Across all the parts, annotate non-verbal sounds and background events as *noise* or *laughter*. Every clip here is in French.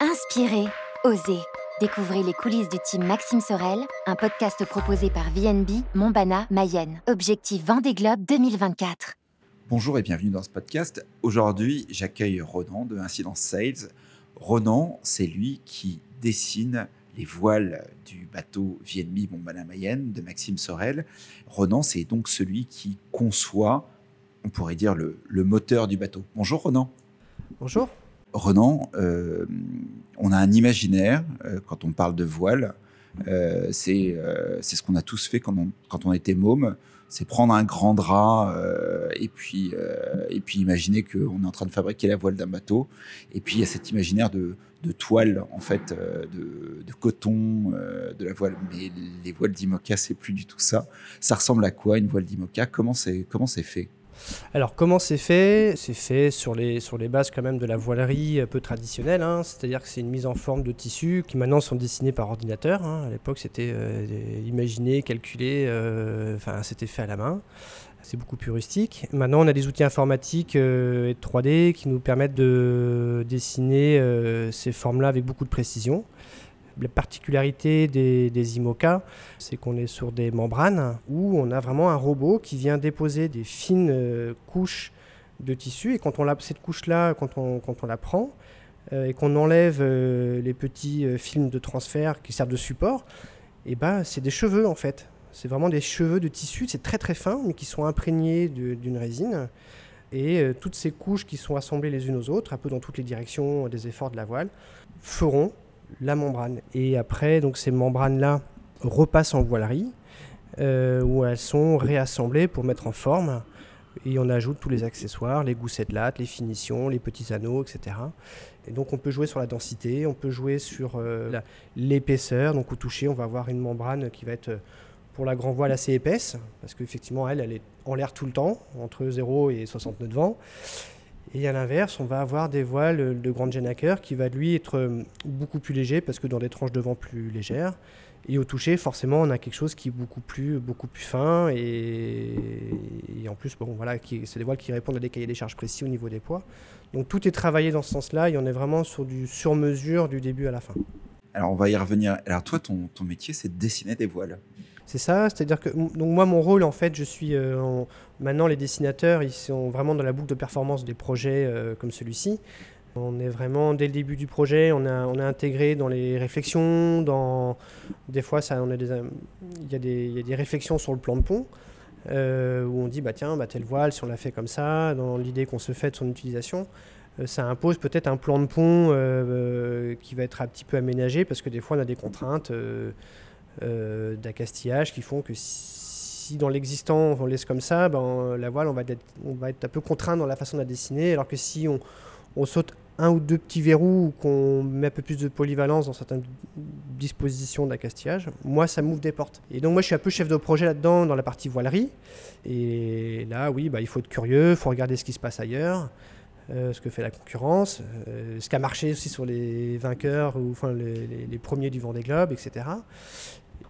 Inspirez, osez. Découvrez les coulisses du team Maxime Sorel, un podcast proposé par VNB, Montbana, Mayenne. Objectif Vendée Globe 2024. Bonjour et bienvenue dans ce podcast. Aujourd'hui, j'accueille Ronan de Incidence Sales. Ronan, c'est lui qui dessine les voiles du bateau VNB Montbana Mayenne de Maxime Sorel. Ronan, c'est donc celui qui conçoit, on pourrait dire, le, le moteur du bateau. Bonjour Ronan. Bonjour. Renan, euh, on a un imaginaire euh, quand on parle de voile. Euh, c'est ce qu'on a tous fait quand on, quand on était môme. C'est prendre un grand drap et, puis, et puis imaginer qu'on est en train de fabriquer la voile d'un bateau. Et puis il y a cet imaginaire de, de toile, en fait, de, de coton, de la voile. Mais les voiles d'Imoca, c'est plus du tout ça. Ça ressemble à quoi une voile d'Imoca? Comment c'est fait? Alors comment c'est fait? C'est fait sur les, bases quand même de la voilerie un peu traditionnelle, hein. c'est-à-dire que c'est une mise en forme de tissus qui maintenant sont dessinés par ordinateur. Hein. À l'époque c'était euh, imaginé, calculé, euh, enfin c'était fait à la main. C'est beaucoup plus rustique. Maintenant, on a des outils informatiques euh, et de 3D qui nous permettent de dessiner ces formes-là avec beaucoup de précision. La particularité des, IMOCA, c'est qu'on est sur des membranes où on a vraiment un robot qui vient déposer des fines euh, couches de tissu. Et quand on la, cette couche-là, quand on, la prend, euh, et qu'on enlève euh, les petits films de transfert qui servent de support, eh ben, c'est des cheveux en fait. C'est vraiment des cheveux de tissu, c'est très très fin, mais qui sont imprégnés d'une résine. Et toutes ces couches qui sont assemblées les unes aux autres, un peu dans toutes les directions des efforts de la voile, feront la membrane. Et après, donc ces membranes-là repassent en voilerie, euh, où elles sont réassemblées pour mettre en forme. Et on ajoute tous les accessoires, les goussettes lattes, les finitions, les petits anneaux, etc. Et donc on peut jouer sur la densité, on peut jouer sur euh, l'épaisseur. Donc au toucher, on va avoir une membrane qui va être pour la grand voile assez épaisse, parce qu'effectivement, elle, elle est en l'air tout le temps, entre 0 et 60 nœuds de vent. Et à l'inverse, on va avoir des voiles de Grand Jenaker qui va lui être euh, beaucoup plus léger parce que dans des tranches de vent plus légères. Et au toucher, forcément, on a quelque chose qui est beaucoup plus, beaucoup plus fin et, en plus, bon, voilà, c'est des voiles qui répondent à des cahiers des charges précis au niveau des poids. Donc tout est travaillé dans ce sens-là et on est vraiment sur du sur-mesure du début à la fin. Alors on va y revenir. Alors toi, ton, ton métier, c'est de dessiner des voiles. C'est ça, c'est-à-dire que donc moi mon rôle en fait, je suis euh, maintenant les dessinateurs, ils sont vraiment dans la boucle de performance des projets euh, comme celui-ci. On est vraiment dès le début du projet, on a, on a intégré dans les réflexions, dans des fois ça, on a des, il y, a des, y a des réflexions sur le plan de pont. Euh, où on dit bah tiens bah telle voile si on la fait comme ça dans l'idée qu'on se fait de son utilisation ça impose peut-être un plan de pont qui va être un petit peu aménagé parce que des fois on a des contraintes euh, d'accastillage qui font que si dans l'existant on laisse comme ça, ben, la voile on va, être, on va être un peu contraint dans la façon de la dessiner, alors que si on, on saute un ou deux petits verrous ou qu'on met un peu plus de polyvalence dans certaines dispositions d'accastillage, moi ça m'ouvre des portes. Et donc moi je suis un peu chef de projet là-dedans dans la partie voilerie. Et là oui, bah, il faut être curieux, il faut regarder ce qui se passe ailleurs. Euh, ce que fait la concurrence, euh, ce qui a marché aussi sur les vainqueurs ou enfin les, les premiers du Vendée Globe, etc.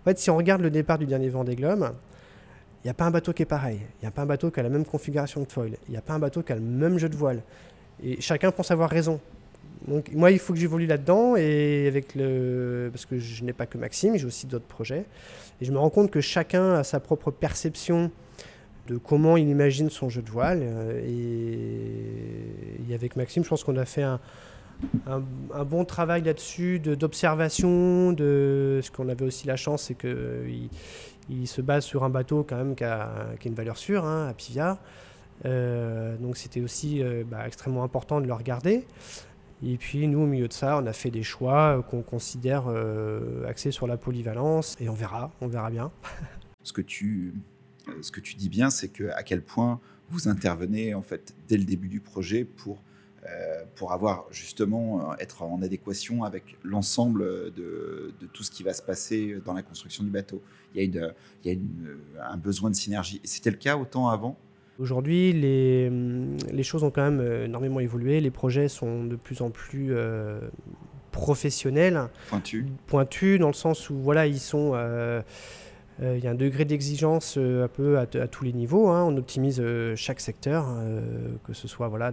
Fait, si on regarde le départ du dernier Vendée Globe, il n'y a pas un bateau qui est pareil. Il n'y a pas un bateau qui a la même configuration de foil. Il n'y a pas un bateau qui a le même jeu de voile. Et chacun pense avoir raison. Donc moi, il faut que j'évolue là-dedans et avec le parce que je n'ai pas que Maxime, j'ai aussi d'autres projets. Et je me rends compte que chacun a sa propre perception de comment il imagine son jeu de voile. Et avec Maxime, je pense qu'on a fait un, un, bon travail là-dessus, d'observation, de, ce qu'on avait aussi la chance, c'est qu'il il se base sur un bateau quand même qui a, une valeur sûre, hein, à Pivia. Euh, donc c'était aussi euh, bah, extrêmement important de le regarder. Et puis nous, au milieu de ça, on a fait des choix qu'on considère euh, axés sur la polyvalence, et on verra, on verra bien. *laughs* ce que tu, ce que tu dis bien, c'est que à quel point vous intervenez en fait dès le début du projet pour euh, pour avoir justement euh, être en adéquation avec l'ensemble de, tout ce qui va se passer dans la construction du bateau. Il y a, une, il y a un besoin de synergie. C'était le cas autant avant? Aujourd'hui, les, les, choses ont quand même euh, énormément évolué. Les projets sont de plus en plus professionnels. Pointus. Pointus, dans le sens où voilà, ils sont Euh, il y a un degré d'exigence euh, un peu à, tous les niveaux. Hein. On optimise chaque secteur, que ce soit voilà,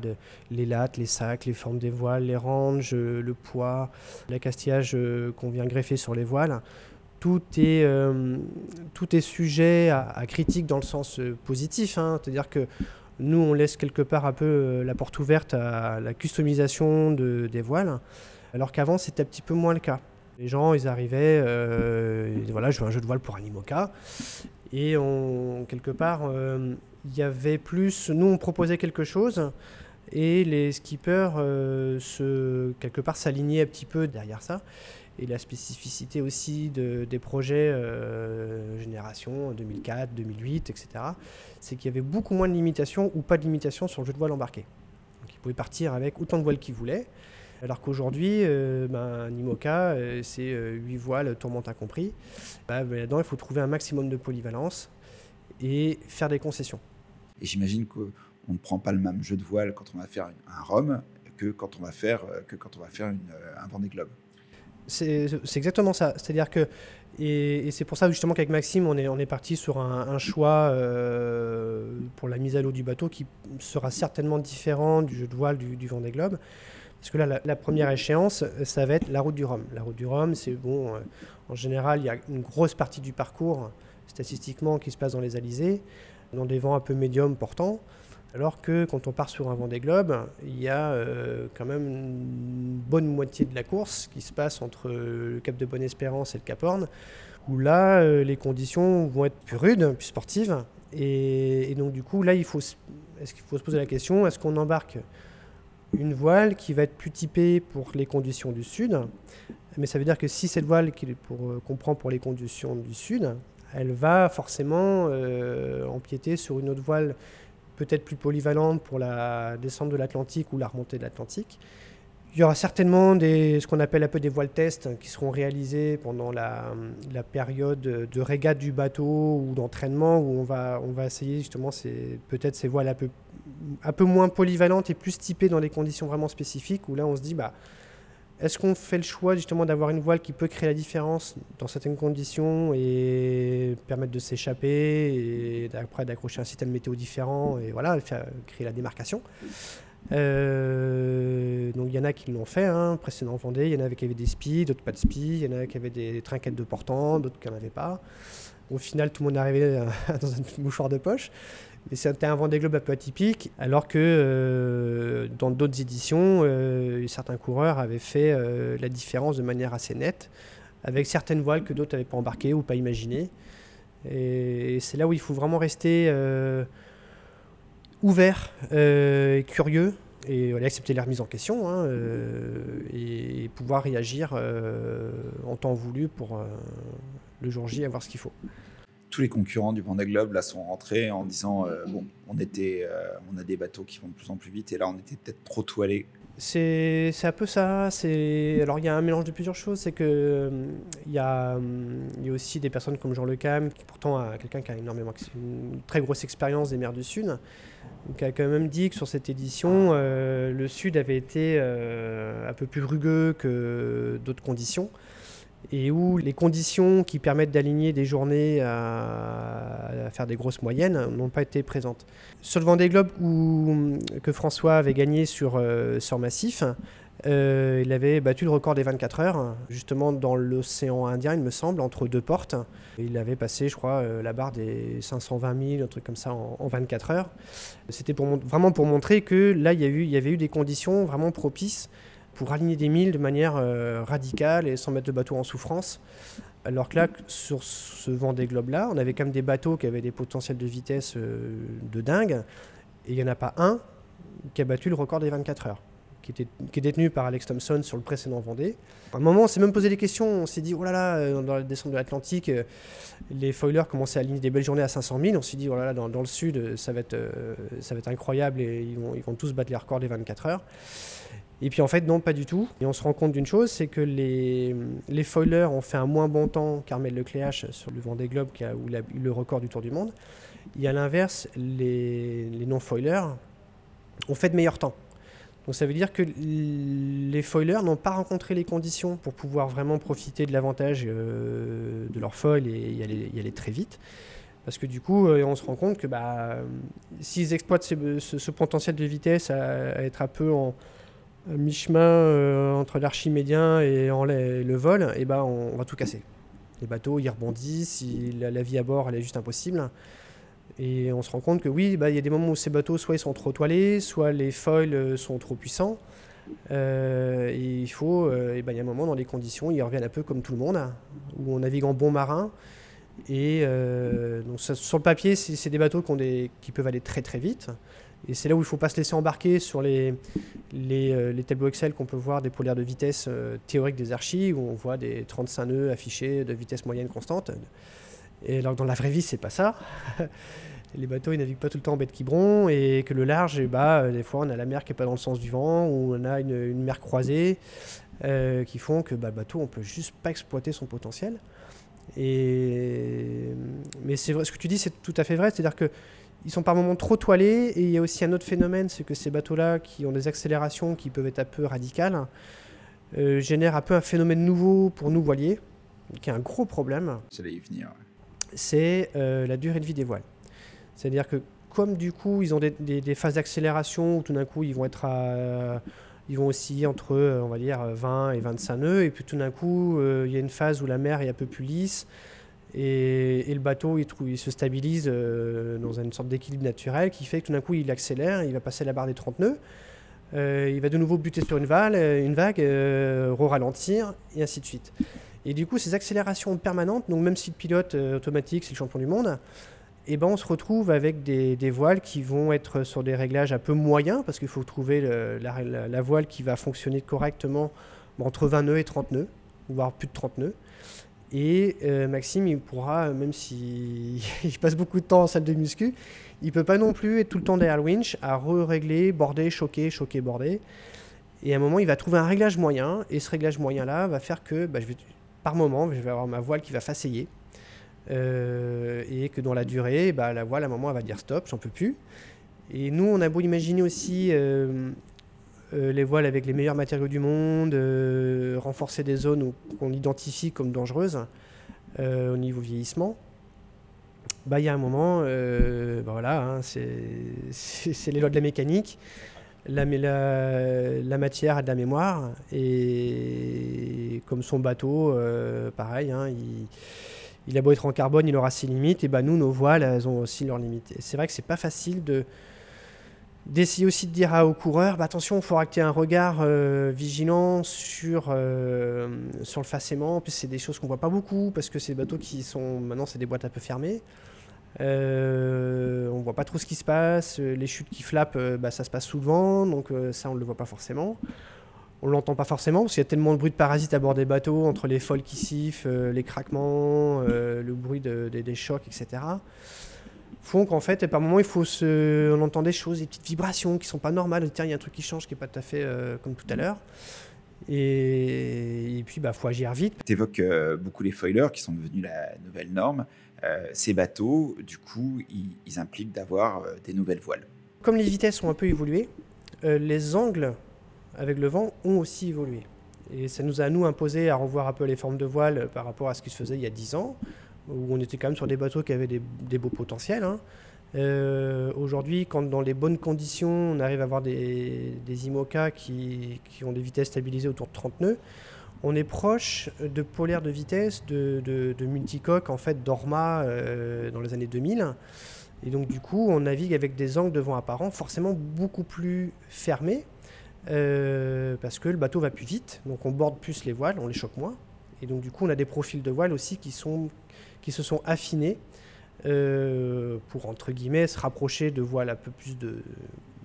les lattes, les sacs, les formes des voiles, les ranges, le poids, l'accastillage qu'on vient greffer sur les voiles. Tout est, tout est sujet à, critique dans le sens positif. Hein. C'est-à-dire que nous, on laisse quelque part un peu la porte ouverte à la customisation de, des voiles, alors qu'avant, c'était un petit peu moins le cas. Les gens, ils arrivaient, euh, voilà, je veux un jeu de voile pour un IMOCA. Et quelque part, euh, il y avait plus. Nous, on proposait quelque chose. Et les skippers, euh, quelque part, s'alignaient un petit peu derrière ça. Et la spécificité aussi de, des projets génération 2004, 2008, etc., c'est qu'il y avait beaucoup moins de limitations ou pas de limitations sur le jeu de voile embarqué. Donc ils pouvaient partir avec autant de voiles qu'ils voulaient. Alors qu'aujourd'hui, euh, ben, un IMOCA, euh, c'est 8 euh, voiles, tourmente incompris. Bah, ben, là-dedans, il faut trouver un maximum de polyvalence et faire des concessions. Et j'imagine qu'on ne prend pas le même jeu de voile quand on va faire un Rome que quand on va faire, que quand on va faire une, un Vendée Globe. C'est exactement ça. C'est-à-dire que, et, c'est pour ça justement qu'avec Maxime, on est, on est parti sur un, choix pour la mise à l'eau du bateau qui sera certainement différent du jeu de voile du, du Vendée Globe. Parce que là, la, première échéance, ça va être la route du Rhum. La route du Rhum, c'est bon, euh, en général, il y a une grosse partie du parcours, statistiquement, qui se passe dans les alizés, dans des vents un peu médiums portants. Alors que quand on part sur un vent des globes, il y a euh, quand même une bonne moitié de la course qui se passe entre le Cap de Bonne-Espérance et le Cap Horn, où là, euh, les conditions vont être plus rudes, plus sportives. Et, donc, du coup, là, il faut se poser la question est-ce qu'on embarque une voile qui va être plus typée pour les conditions du sud. Mais ça veut dire que si cette voile euh, qu'on prend pour les conditions du sud, elle va forcément euh, empiéter sur une autre voile peut-être plus polyvalente pour la descente de l'Atlantique ou la remontée de l'Atlantique. Il y aura certainement des, ce qu'on appelle un peu des voiles tests qui seront réalisées pendant la, période de régate du bateau ou d'entraînement où on va, on va essayer justement peut-être ces voiles un peu, un peu moins polyvalentes et plus typées dans des conditions vraiment spécifiques où là on se dit bah, est-ce qu'on fait le choix justement d'avoir une voile qui peut créer la différence dans certaines conditions et permettre de s'échapper et après d'accrocher un système météo différent et voilà, créer la démarcation? Euh, donc il y en a qui l'ont fait, hein, précédent Vendée, il y en avait qui avaient des spies, d'autres pas de spies, il y en avait qui avaient des trinquettes de portant, d'autres qui n'en avaient pas. Au final, tout le monde est arrivé euh, *laughs* dans un mouchoir de poche. C'était un Vendée Globe un peu atypique, alors que euh, dans d'autres éditions, certains coureurs avaient fait la différence de manière assez nette, avec certaines voiles que d'autres n'avaient pas embarquées ou pas imaginées. Et, c'est là où il faut vraiment rester ouvert euh, et curieux et accepter la remise en question hein, euh, et, pouvoir réagir euh, en temps voulu pour le jour J avoir ce qu'il faut. Tous les concurrents du Vendée Globe là sont rentrés en disant bon on était on a des bateaux qui vont de plus en plus vite et là on était peut-être trop toilés c'est un peu ça. Alors, il y a un mélange de plusieurs choses. C'est que il y, a, y a aussi des personnes comme Jean Le Cam, qui pourtant a quelqu'un qui a énormément, une très grosse expérience des mers du Sud, qui a quand même dit que sur cette édition, euh, le Sud avait été euh, un peu plus rugueux que d'autres conditions et où les conditions qui permettent d'aligner des journées à, faire des grosses moyennes n'ont pas été présentes. Sur le Vendée Globe où, que François avait gagné sur, euh, sur Massif, euh, il avait battu le record des 24 heures, justement dans l'océan Indien, il me semble, entre deux portes. Il avait passé, je crois, euh, la barre des 520 000, un truc comme ça, en, 24 heures. C'était vraiment pour montrer que là, il y avait eu des conditions vraiment propices pour aligner des milles de manière euh, radicale et sans mettre le bateau en souffrance. Alors que là, sur ce vent des globes-là, on avait quand même des bateaux qui avaient des potentiels de vitesse euh, de dingue, et il n'y en a pas un qui a battu le record des 24 heures, qui, était, est détenu par Alex Thompson sur le précédent Vendée. À un moment, on s'est même posé des questions, on s'est dit, oh là là, euh, dans la descente de l'Atlantique, les foilers commençaient à aligner des belles journées à 500 000, on s'est dit, oh là là, dans, le sud, ça va, être, incroyable, et ils vont tous battre les records des 24 heures. Et puis en fait, non, pas du tout. Et on se rend compte d'une chose, c'est que les, les foilers ont fait un moins bon temps qu'Armel Lecléache sur le Vendée Globe, qui a, où il a eu le record du Tour du Monde. Et à l'inverse, les, les non-foilers ont fait de meilleurs temps. Donc ça veut dire que les foilers n'ont pas rencontré les conditions pour pouvoir vraiment profiter de l'avantage euh, de leur foil et y aller, très vite. Parce que du coup, euh, on se rend compte que bah, s'ils exploitent ce, potentiel de vitesse à, être un peu en mi-chemin euh, entre l'archimédien et le vol, et bah, on, va tout casser. Les bateaux, ils rebondissent, la, vie à bord, elle est juste impossible. Et on se rend compte que oui, bah, il y a des moments où ces bateaux, soit ils sont trop toilés, soit les foils euh, sont trop puissants. Euh, et il faut, bah, il y a un moment dans les conditions, ils reviennent un peu comme tout le monde, où on navigue en bon marin. Et donc sur le papier, c'est des bateaux qui, peuvent aller très très vite. Et c'est là où il ne faut pas se laisser embarquer sur les, les, les tableaux Excel qu'on peut voir des polaires de vitesse théoriques des archives, où on voit des 35 nœuds affichés de vitesse moyenne constante. Et alors dans la vraie vie, c'est pas ça. *laughs* les bateaux, ils naviguent pas tout le temps en baie de Quiberon et que le large, eh bah, euh, des fois, on a la mer qui est pas dans le sens du vent ou on a une, mer croisée euh, qui font que bah, le bateau, on peut juste pas exploiter son potentiel. Et... Mais c'est vrai, ce que tu dis, c'est tout à fait vrai. C'est-à-dire que ils sont par moments trop toilés et il y a aussi un autre phénomène, c'est que ces bateaux-là qui ont des accélérations qui peuvent être un peu radicales, euh, génèrent un peu un phénomène nouveau pour nous voiliers, qui est un gros problème. Venir c'est euh, la durée de vie des voiles. C'est-à-dire que comme du coup ils ont des, phases d'accélération où tout d'un coup ils vont être ils vont osciller entre euh, on va dire 20 et 25 nœuds et puis tout d'un coup euh, il y a une phase où la mer est un peu plus lisse et, le bateau il, se stabilise dans une sorte d'équilibre naturel qui fait que tout d'un coup il accélère, il va passer la barre des 30 nœuds. il va de nouveau buter sur une, vague, une vague ralentir et ainsi de suite. Et du coup, ces accélérations permanentes, donc même si le pilote euh, automatique, c'est le champion du monde, eh ben, on se retrouve avec des, voiles qui vont être sur des réglages un peu moyens, parce qu'il faut trouver la, voile qui va fonctionner correctement entre 20 nœuds et 30 nœuds, voire plus de 30 nœuds. Et euh, Maxime, il pourra, même s'il *laughs* passe beaucoup de temps en salle de muscu, il peut pas non plus être tout le temps derrière le winch à re-régler, border, choquer, choquer, border. Et à un moment, il va trouver un réglage moyen, et ce réglage moyen-là va faire que bah, par moment, je vais avoir ma voile qui va faceiller. Euh, et que dans la durée, bah, la voile, à un moment, elle va dire stop, j'en peux plus. Et nous, on a beau imaginer aussi euh, euh, les voiles avec les meilleurs matériaux du monde, renforcer des zones qu'on identifie comme dangereuses au niveau vieillissement. Bah, il y a un moment, bah, voilà, hein, c'est les lois de la mécanique la, matière a de la mémoire et comme son bateau, euh, pareil, hein, il, a beau être en carbone, il aura ses limites. Et ben nous, nos voiles, elles ont aussi leurs limites. c'est vrai que c'est pas facile de d'essayer aussi de dire aux coureurs, bah, attention, il tu aies un regard euh, vigilant sur, euh, sur le plus, c'est des choses qu'on voit pas beaucoup parce que c'est des bateaux qui sont maintenant, c'est des boîtes un peu fermées. Euh, on voit pas trop ce qui se passe. Les chutes qui flappent, euh, bah, ça se passe souvent, donc euh, ça on le voit pas forcément. On l'entend pas forcément parce qu'il y a tellement de bruit de parasites à bord des bateaux, entre les folles qui sifflent, les craquements, le bruit des chocs, etc. Font qu'en fait, par moments, il faut se... on entend des choses, des petites vibrations qui sont pas normales. Tiens, il y a un truc qui change qui est pas tout à fait comme tout à l'heure. Et, puis, il bah, faut agir vite. Tu évoques beaucoup les foilers qui sont devenus la nouvelle norme. Euh, ces bateaux, du coup, ils, impliquent d'avoir euh, des nouvelles voiles. Comme les vitesses ont un peu évolué, euh, les angles avec le vent ont aussi évolué. Et ça nous a, nous, imposé à revoir un peu les formes de voiles par rapport à ce qui se faisait il y a 10 ans, où on était quand même sur des bateaux qui avaient des, beaux potentiels. Hein. Aujourd'hui, quand dans les bonnes conditions, on arrive à avoir des, des IMOCA qui, ont des vitesses stabilisées autour de 30 nœuds, on est proche de polaires de vitesse, de, de, multicoques, en fait, d'Orma euh, dans les années 2000. Et donc, du coup, on navigue avec des angles de vent apparents forcément beaucoup plus fermés, euh, parce que le bateau va plus vite, donc on borde plus les voiles, on les choque moins. Et donc, du coup, on a des profils de voiles aussi qui, se sont affinés euh, pour, entre guillemets, se rapprocher de voiles un peu plus de,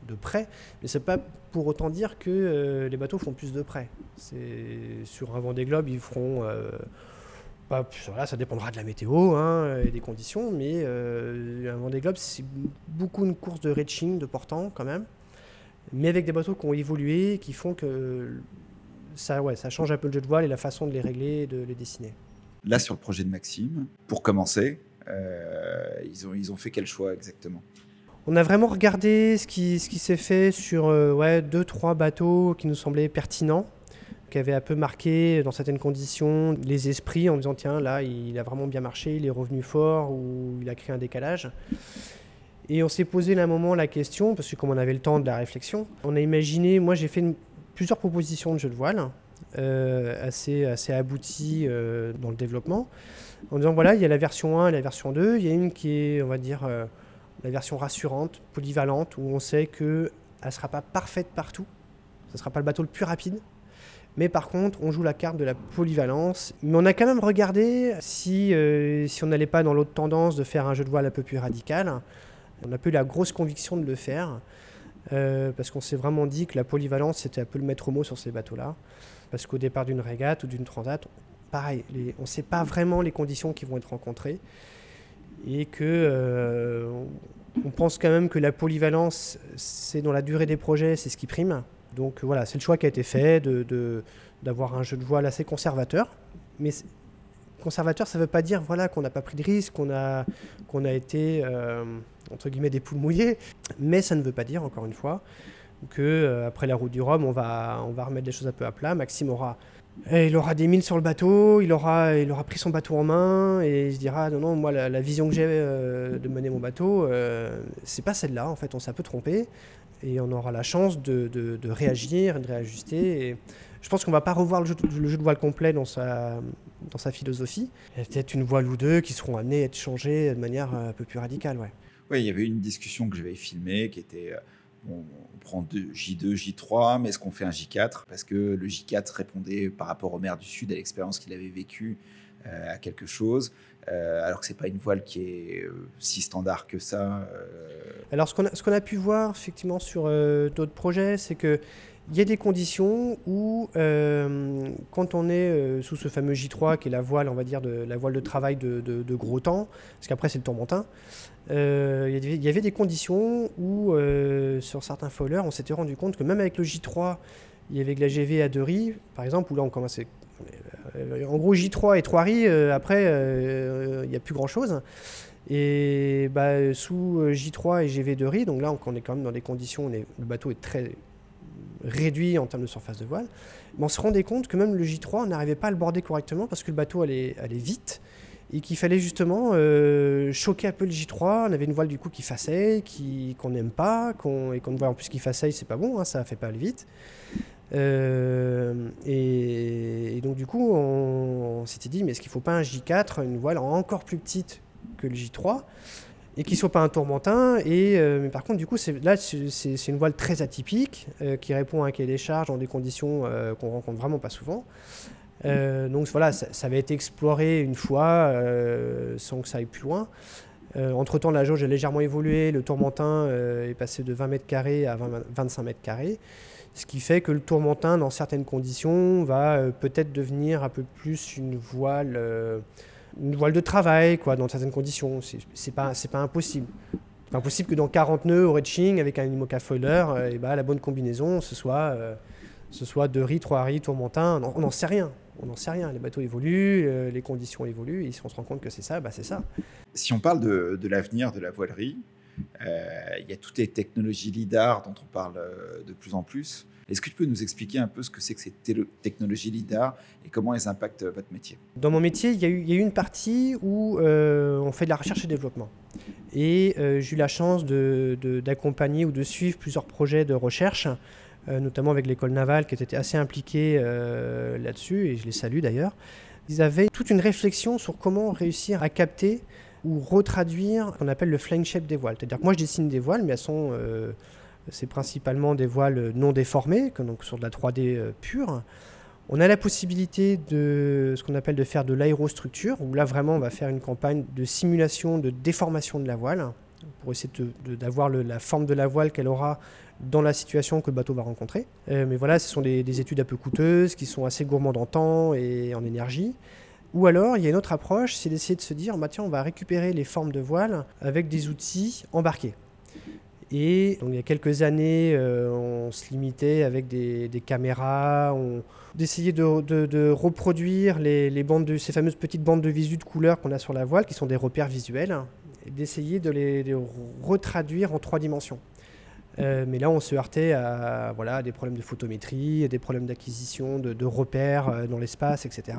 de près, mais c'est pas pour autant dire que euh, les bateaux font plus de près. Sur un des globes, ils feront euh, pas, ça dépendra de la météo hein, et des conditions, mais un Vendée Globe, c'est beaucoup une course de reaching, de portant quand même, mais avec des bateaux qui ont évolué, qui font que ça, ouais, ça change un peu le jeu de voile et la façon de les régler et de les dessiner. Là, sur le projet de Maxime, pour commencer, ils, ont, ils ont fait quel choix exactement? On a vraiment regardé ce qui, ce qui s'est fait sur euh, ouais, deux, trois bateaux qui nous semblaient pertinents, qui avaient un peu marqué dans certaines conditions les esprits en disant tiens là il a vraiment bien marché, il est revenu fort ou il a créé un décalage. Et on s'est posé à un moment la question, parce que comme on avait le temps de la réflexion, on a imaginé, moi j'ai fait plusieurs propositions de jeux de voile, euh, assez, assez abouties euh, dans le développement, en disant voilà, il y a la version 1 et la version 2, il y a une qui est, on va dire, euh, la version rassurante, polyvalente, où on sait qu'elle ne sera pas parfaite partout, ce ne sera pas le bateau le plus rapide, mais par contre, on joue la carte de la polyvalence. Mais on a quand même regardé si, si on n'allait pas dans l'autre tendance de faire un jeu de voile un peu plus radical. On a peu la grosse conviction de le faire, euh, parce qu'on s'est vraiment dit que la polyvalence, c'était un peu le maître mot sur ces bateaux-là. Parce qu'au départ d'une régate ou d'une transat, pareil, on ne sait pas vraiment les conditions qui vont être rencontrées. Et que euh, on pense quand même que la polyvalence, c'est dans la durée des projets, c'est ce qui prime. Donc voilà, c'est le choix qui a été fait d'avoir un jeu de voile assez conservateur. Mais conservateur, ça ne veut pas dire voilà, qu'on n'a pas pris de risque, qu'on a, a été, euh, entre guillemets, des poules mouillées. Mais ça ne veut pas dire, encore une fois, que euh, après la route du Rhum, on va, on va remettre les choses un peu à plat. Maxime aura, eh, il aura des mines sur le bateau, il aura, il aura pris son bateau en main et il se dira non, non, moi, la, vision que j'ai euh, de mener mon bateau, c'est pas celle-là. En fait, on s'est un peu trompé et on aura la chance de, de, de réagir, de réajuster. Je pense qu'on va pas revoir le jeu, de voile complet dans sa, dans sa philosophie. Il y a peut-être une voile ou deux qui seront amenées à être changées de manière euh, un peu plus radicale. Ouais. Oui, il y avait une discussion que j'avais filmée qui était euh, on prend J2, J3, mais est-ce qu'on fait un J4 Parce que le J4 répondait par rapport au maire du Sud à l'expérience qu'il avait vécue euh, à quelque chose, alors que c'est pas une voile qui est si standard que ça. Alors ce qu'on a, a, pu voir effectivement sur d'autres projets, c'est que il y a des conditions où, euh, quand on est euh, sous ce fameux J3, qui est la voile, on va dire, de, la voile de travail de, gros temps, parce qu'après c'est le tourmentin, euh, il y avait des conditions où, sur certains follers, on s'était rendu compte que même avec le J3, il y avait de la GV à deux riz, par exemple, où là on commençait. En gros, J3 et 3 riz, après, il n'y a plus grand chose. Et bah, sous J3 et GV de riz, donc là on est quand même dans des conditions, où le bateau est très réduit en termes de surface de voile, mais on se rendait compte que même le J3, on n'arrivait pas à le border correctement parce que le bateau allait, allait vite et qu'il fallait justement euh, choquer un peu le J3. On avait une voile du coup qui façait, qui, qu'on n'aime pas, qu'on, et qu'on voit en plus qui façait, c'est pas bon, hein, ça fait pas aller vite. Euh, et, donc du coup, on, on s'était dit, mais est-ce qu'il ne faut pas un J4, une voile encore plus petite que le J3 et qui soit pas un tourmentin. Et, euh, mais par contre, du coup, là, c'est une voile très atypique euh, qui répond à un cahier des charges dans des conditions euh, qu'on rencontre vraiment pas souvent. donc voilà, ça, avait été exploré une fois sans que ça aille plus loin. Entre-temps, la jauge a légèrement évolué. Le tourmentin est passé de 20 mètres carrés à 25 mètres carrés. Ce qui fait que le tourmentin, dans certaines conditions, va peut-être devenir un peu plus une voile une voile de travail, quoi, dans certaines conditions. C'est pas, pas impossible. C'est impossible que dans 40 nœuds au reaching avec un IMOCA foiler, euh, et bah, la bonne combinaison, ce soit, euh, ce soit 2 riz, 3 riz, tourmentin. On n'en sait rien. On n'en sait rien. Les bateaux évoluent, euh, les conditions évoluent, et si on se rend compte que c'est ça, bah, c'est ça. Si on parle de, de l'avenir de la voilerie, il y a toutes les technologies LIDAR dont on parle de plus en plus. Est-ce que tu peux nous expliquer un peu ce que c'est que ces technologies LIDAR et comment elles impactent euh, votre métier? Dans mon métier, il y, a eu, une partie où euh, on fait de la recherche et développement. Et euh, j'ai eu la chance d'accompagner ou de suivre plusieurs projets de recherche, notamment avec l'école navale qui était assez impliquée là-dessus, et je les salue d'ailleurs. Ils avaient toute une réflexion sur comment réussir à capter ou retraduire ce qu'on appelle le flying shape des voiles. C'est-à-dire que moi je dessine des voiles, mais elles sont c'est principalement des voiles non déformées, donc sur de la 3D euh, pure. On a la possibilité de ce qu'on appelle de faire de l'aérostructure, où là vraiment on va faire une campagne de simulation de déformation de la voile, pour essayer d'avoir la forme de la voile qu'elle aura dans la situation que le bateau va rencontrer. Euh, mais voilà, ce sont des, études un peu coûteuses, qui sont assez gourmandes en temps et en énergie. Ou alors, il y a une autre approche, c'est d'essayer de se dire, bah, tiens, on va récupérer les formes de voile avec des outils embarqués. Et donc, il y a quelques années, euh, on se limitait avec des, caméras, on d'essayer de, reproduire les, bandes de, ces fameuses petites bandes de visu de couleurs qu'on a sur la voile, qui sont des repères visuels. d'essayer de les de retraduire en trois dimensions. Euh, mais là, on se heurtait à, des problèmes de photométrie, des problèmes d'acquisition de, repères euh, dans l'espace, etc.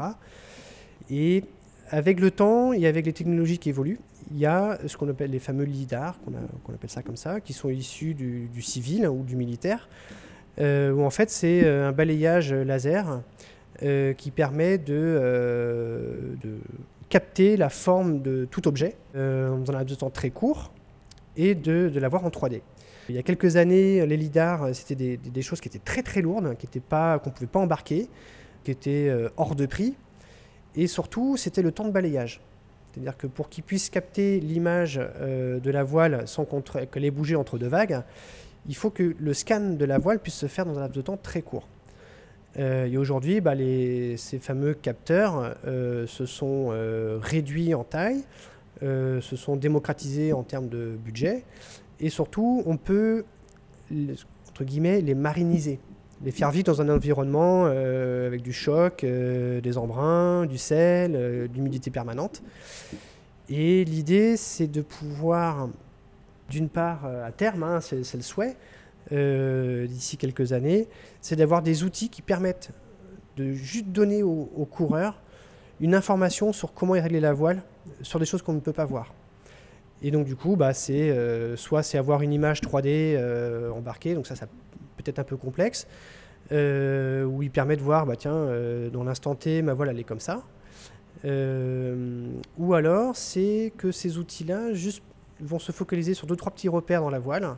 Et avec le temps et avec les technologies qui évoluent, il y a ce qu'on appelle les fameux LIDAR, qu'on appelle ça comme ça, qui sont issus du, civil ou du militaire, euh, où en fait c'est un balayage laser qui permet de, de, capter la forme de tout objet dans un laps de temps très court et de, l'avoir en 3D. Il y a quelques années, les lidars, euh, c'était des, choses qui étaient très très lourdes, pas, qu'on ne pouvait pas embarquer, qui étaient euh, hors de prix. Et surtout, c'était le temps de balayage. C'est-à-dire que pour qu'ils puissent capter l'image euh, de la voile sans qu'elle ait bougé entre deux vagues, il faut que le scan de la voile puisse se faire dans un laps de temps très court. et aujourd'hui, bah, ces fameux capteurs se sont réduits en taille, se sont démocratisés en termes de budget, et surtout, on peut, entre guillemets, les mariniser, les faire vivre dans un environnement euh, avec du choc, euh, des embruns, du sel, euh, d'humidité permanente. Et l'idée, c'est de pouvoir, d'une part, à terme, hein, c'est le souhait, d'ici quelques années, c'est d'avoir des outils qui permettent de juste donner aux, coureurs une information sur comment régler la voile sur des choses qu'on ne peut pas voir. Et donc du coup, bah, c'est soit c'est avoir une image 3D euh, embarquée, donc ça, ça peut être un peu complexe, euh, où il permet de voir, bah, tiens, dans l'instant T, ma voile elle est comme ça. ou alors c'est que ces outils-là juste vont se focaliser sur deux trois petits repères dans la voile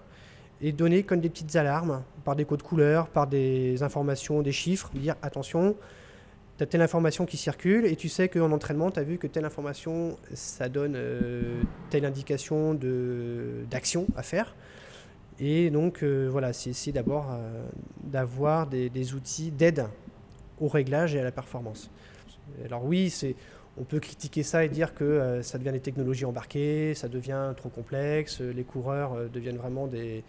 et donner comme des petites alarmes par des codes couleurs, par des informations, des chiffres, dire attention, tu as telle information qui circule et tu sais qu'en entraînement, tu as vu que telle information, ça donne euh, telle indication d'action à faire. Et donc, euh, voilà, c'est essayer d'abord euh, d'avoir des, outils d'aide au réglage et à la performance. Alors oui, on peut critiquer ça et dire que ça devient des technologies embarquées, ça devient trop complexe, les coureurs deviennent vraiment des,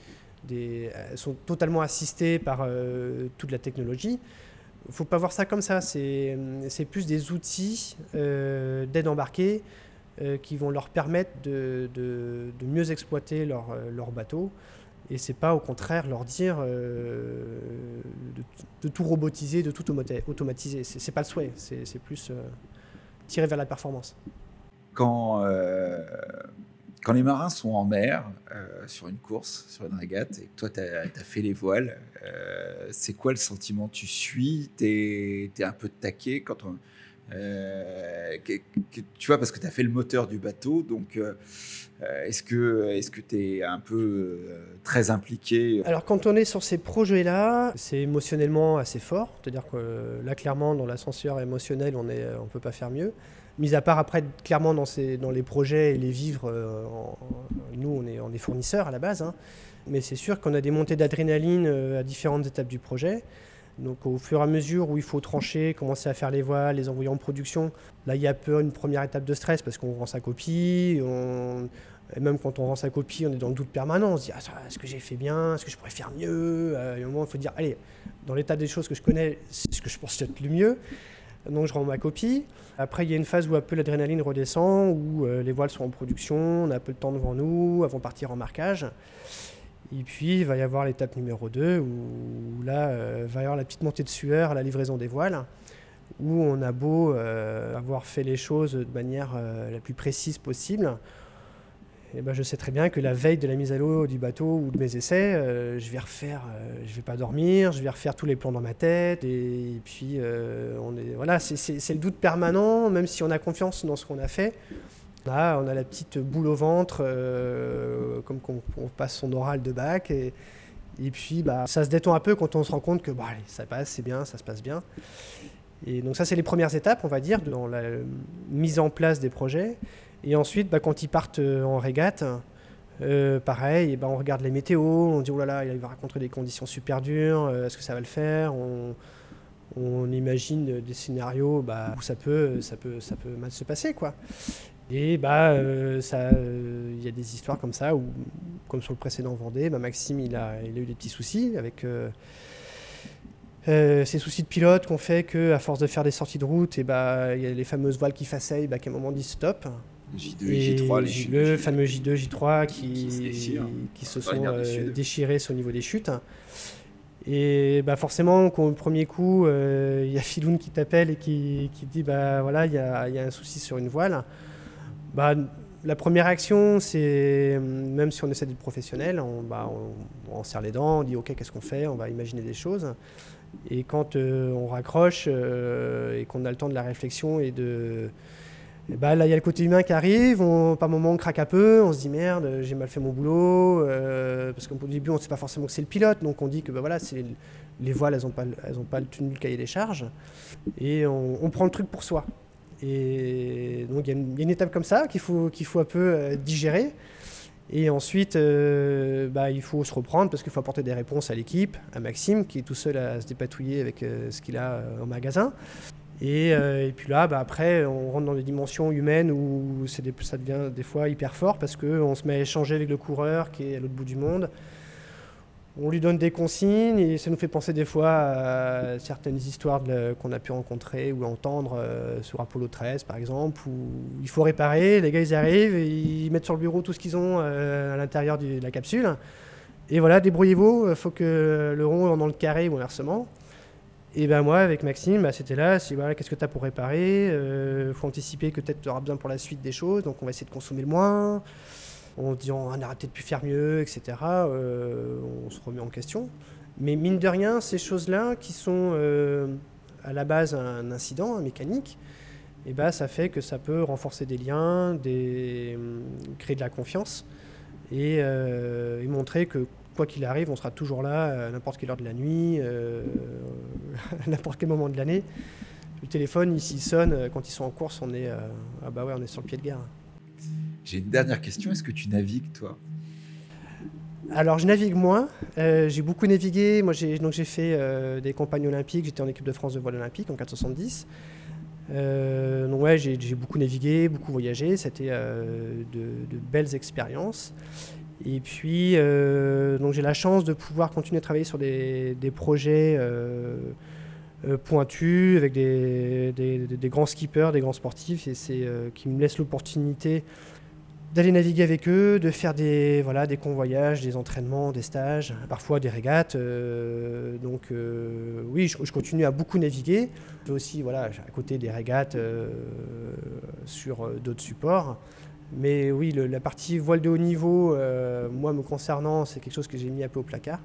sont totalement assistés par toute la technologie faut pas voir ça comme ça. C'est plus des outils euh, d'aide embarquée euh, qui vont leur permettre de, mieux exploiter euh, leur bateau. Et c'est pas au contraire leur dire de, de, tout robotiser, de tout automatiser. C'est pas le souhait. C'est plus tirer vers la performance. Quand quand les marins sont en mer, euh, sur une course, sur une régate, et que toi, tu as, fait les voiles, euh, c'est quoi le sentiment? Tu suis? Tu es, un peu taqué quand on. Euh, tu vois, parce que tu as fait le moteur du bateau, donc est-ce que est-ce que tu es un peu très impliqué? Alors quand on est sur ces projets-là, c'est émotionnellement assez fort, c'est-à-dire que là clairement dans l'ascenseur émotionnel, on est on peut pas faire mieux. Mis à part après, clairement, dans, ces, dans les projets et les vivres, euh, nous, on est, on est fournisseurs à la base. Hein. mais c'est sûr qu'on a des montées d'adrénaline euh, à différentes étapes du projet. Donc au fur et à mesure où il faut trancher, commencer à faire les voiles, les envoyer en production, là il y a peu une première étape de stress parce qu'on rend sa copie, et même quand on rend sa copie, on est dans le doute permanent, on se dit ah, est-ce que j'ai fait bien, est-ce que je pourrais faire mieux? Euh, Et au moment il faut dire allez, dans l'état des choses que je connais, c'est ce que je pense être le mieux. Donc je rends ma copie. Après, il y a une phase où un peu l'adrénaline redescend, où euh, les voiles sont en production, on a un peu de temps devant nous avant de partir en marquage. Et puis, il va y avoir l'étape numéro 2, où là, euh, va y avoir la petite montée de sueur à la livraison des voiles, où on a beau euh, avoir fait les choses de manière la plus précise possible, eh ben, je sais très bien que la veille de la mise à l'eau du bateau ou de mes essais, euh, je vais refaire, euh, je vais pas dormir, je vais refaire tous les plans dans ma tête. Et, puis, euh, on est, voilà, c'est le doute permanent, même si on a confiance dans ce qu'on a fait. On a la petite boule au ventre, comme quand on passe son oral de bac. Et, et puis, bah, ça se détend un peu quand on se rend compte que bah, ça passe, c'est bien, ça se passe bien. Et donc ça, c'est les premières étapes, on va dire, dans la mise en place des projets. Et ensuite, bah, quand ils partent euh, en régate, euh, pareil, et on regarde les météos, on dit oh là là, il va rencontrer des conditions super dures, euh, est-ce que ça va le faire? On, imagine des scénarios où ça peut, ça, peut, ça peut mal se passer. quoi. Et bah, il y a des histoires comme ça, où, comme sur le précédent Vendée, bah, Maxime il a, il a eu des petits soucis avec ces soucis de pilote qu'on fait qu'à force de faire des sorties de route, bah, il y a les fameuses voiles qui faceillent, bah, qu'à un moment dit stop. J2 et, J3, les le fameux J2, J3 qui, qui se, sont euh, déchirés au niveau des chutes. Et bah forcément, au premier coup, il y a Filoun qui t'appelle et qui, qui, dit bah voilà, il y a, y a, un souci sur une voile. Bah, la première action, c'est, même si on essaie d'être professionnel, on, bah, on, serre les dents, on dit ok, qu'est-ce qu'on fait On va imaginer des choses. Et quand euh, on raccroche euh, et qu'on a le temps de la réflexion et de. bah, là, il y a le côté humain qui arrive, on, par moment on craque un peu, on se dit merde, j'ai mal fait mon boulot, euh, parce qu'au début on ne sait pas forcément que c'est le pilote, donc on dit que bah, voilà, c'est les voiles, elles n'ont pas, elles pas tenu le cahier des charges, et on prend le truc pour soi. Et donc il y, a une étape comme ça qu'il faut, qu'il faut un peu euh, digérer. Et ensuite, euh, bah, il faut se reprendre parce qu'il faut apporter des réponses à l'équipe, à Maxime qui est tout seul à se dépatouiller avec euh, ce qu'il a au magasin. Et, puis là, bah, après, on rentre dans des dimensions humaines où c'est ça devient des fois hyper fort parce qu'on se met à échanger avec le coureur qui est à l'autre bout du monde on lui donne des consignes et ça nous fait penser des fois à certaines histoires qu'on a pu rencontrer ou entendre euh, sur Apollo 13 par exemple, où il faut réparer, les gars ils arrivent, ils mettent sur le bureau tout ce qu'ils ont euh, à l'intérieur de la capsule. Et voilà, débrouillez-vous, il faut que le rond est dans le carré ou inversement. Et ben moi, avec Maxime, bah, c'était là, c'est voilà, qu'est-ce que tu as pour réparer Il euh, faut anticiper que peut-être tu auras besoin pour la suite des choses, donc on va essayer de consommer le moins en disant on a arrêté de plus faire mieux, etc. Euh, on se remet en question. Mais mine de rien, ces choses-là qui sont euh, à la base un incident, un mécanique, et eh ben, ça fait que ça peut renforcer des liens, des, créer de la confiance et, euh, montrer que quoi qu'il arrive, on sera toujours là à n'importe quelle heure de la nuit, *laughs* à n'importe quel moment de l'année. Le téléphone, ici, sonne quand ils sont en course, on est, ah bah on est sur le pied de guerre. J'ai une dernière question. Est-ce que tu navigues, toi? Alors, je navigue moins. Euh, j'ai beaucoup navigué. Moi, j'ai, donc, j'ai fait euh, des campagnes olympiques. J'étais en équipe de France de voile olympique en 470. Euh, donc, ouais, j'ai, beaucoup navigué, beaucoup voyagé. C'était de, belles expériences. Et puis, donc, j'ai la chance de pouvoir continuer à travailler sur des, projets pointus avec des, des, grands skippers, des grands sportifs. Et c'est qui me laisse l'opportunité d'aller naviguer avec eux, de faire des, voilà, des convoyages, des entraînements, des stages, parfois des régates. Euh, donc euh, oui, je, continue à beaucoup naviguer. Aussi, voilà, à côté des régates euh, sur d'autres supports. Mais oui, la partie voile de haut niveau, moi me concernant, c'est quelque chose que j'ai mis un peu au placard.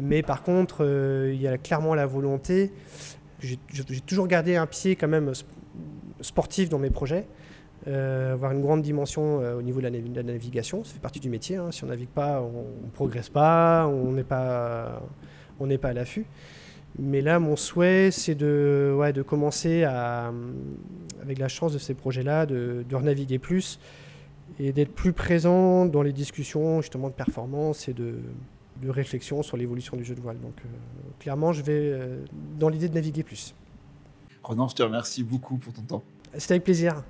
Mais par contre, il y a clairement la volonté. J'ai toujours gardé un pied quand même sportif dans mes projets. Euh, avoir une grande dimension euh, au niveau de la, navigation. Ça fait partie du métier. Hein. Si on navigue pas, on ne progresse pas, on n'est pas, on n'est pas à l'affût. Mais là, mon souhait, c'est de, ouais, de commencer à, avec la chance de ces projets-là, de, de renaviguer plus et d'être plus présent dans les discussions justement de performance et de, de réflexion sur l'évolution du jeu de voile. Donc, euh, clairement, je vais dans l'idée de naviguer plus. Ronan, je te remercie beaucoup pour ton temps. C'était avec plaisir.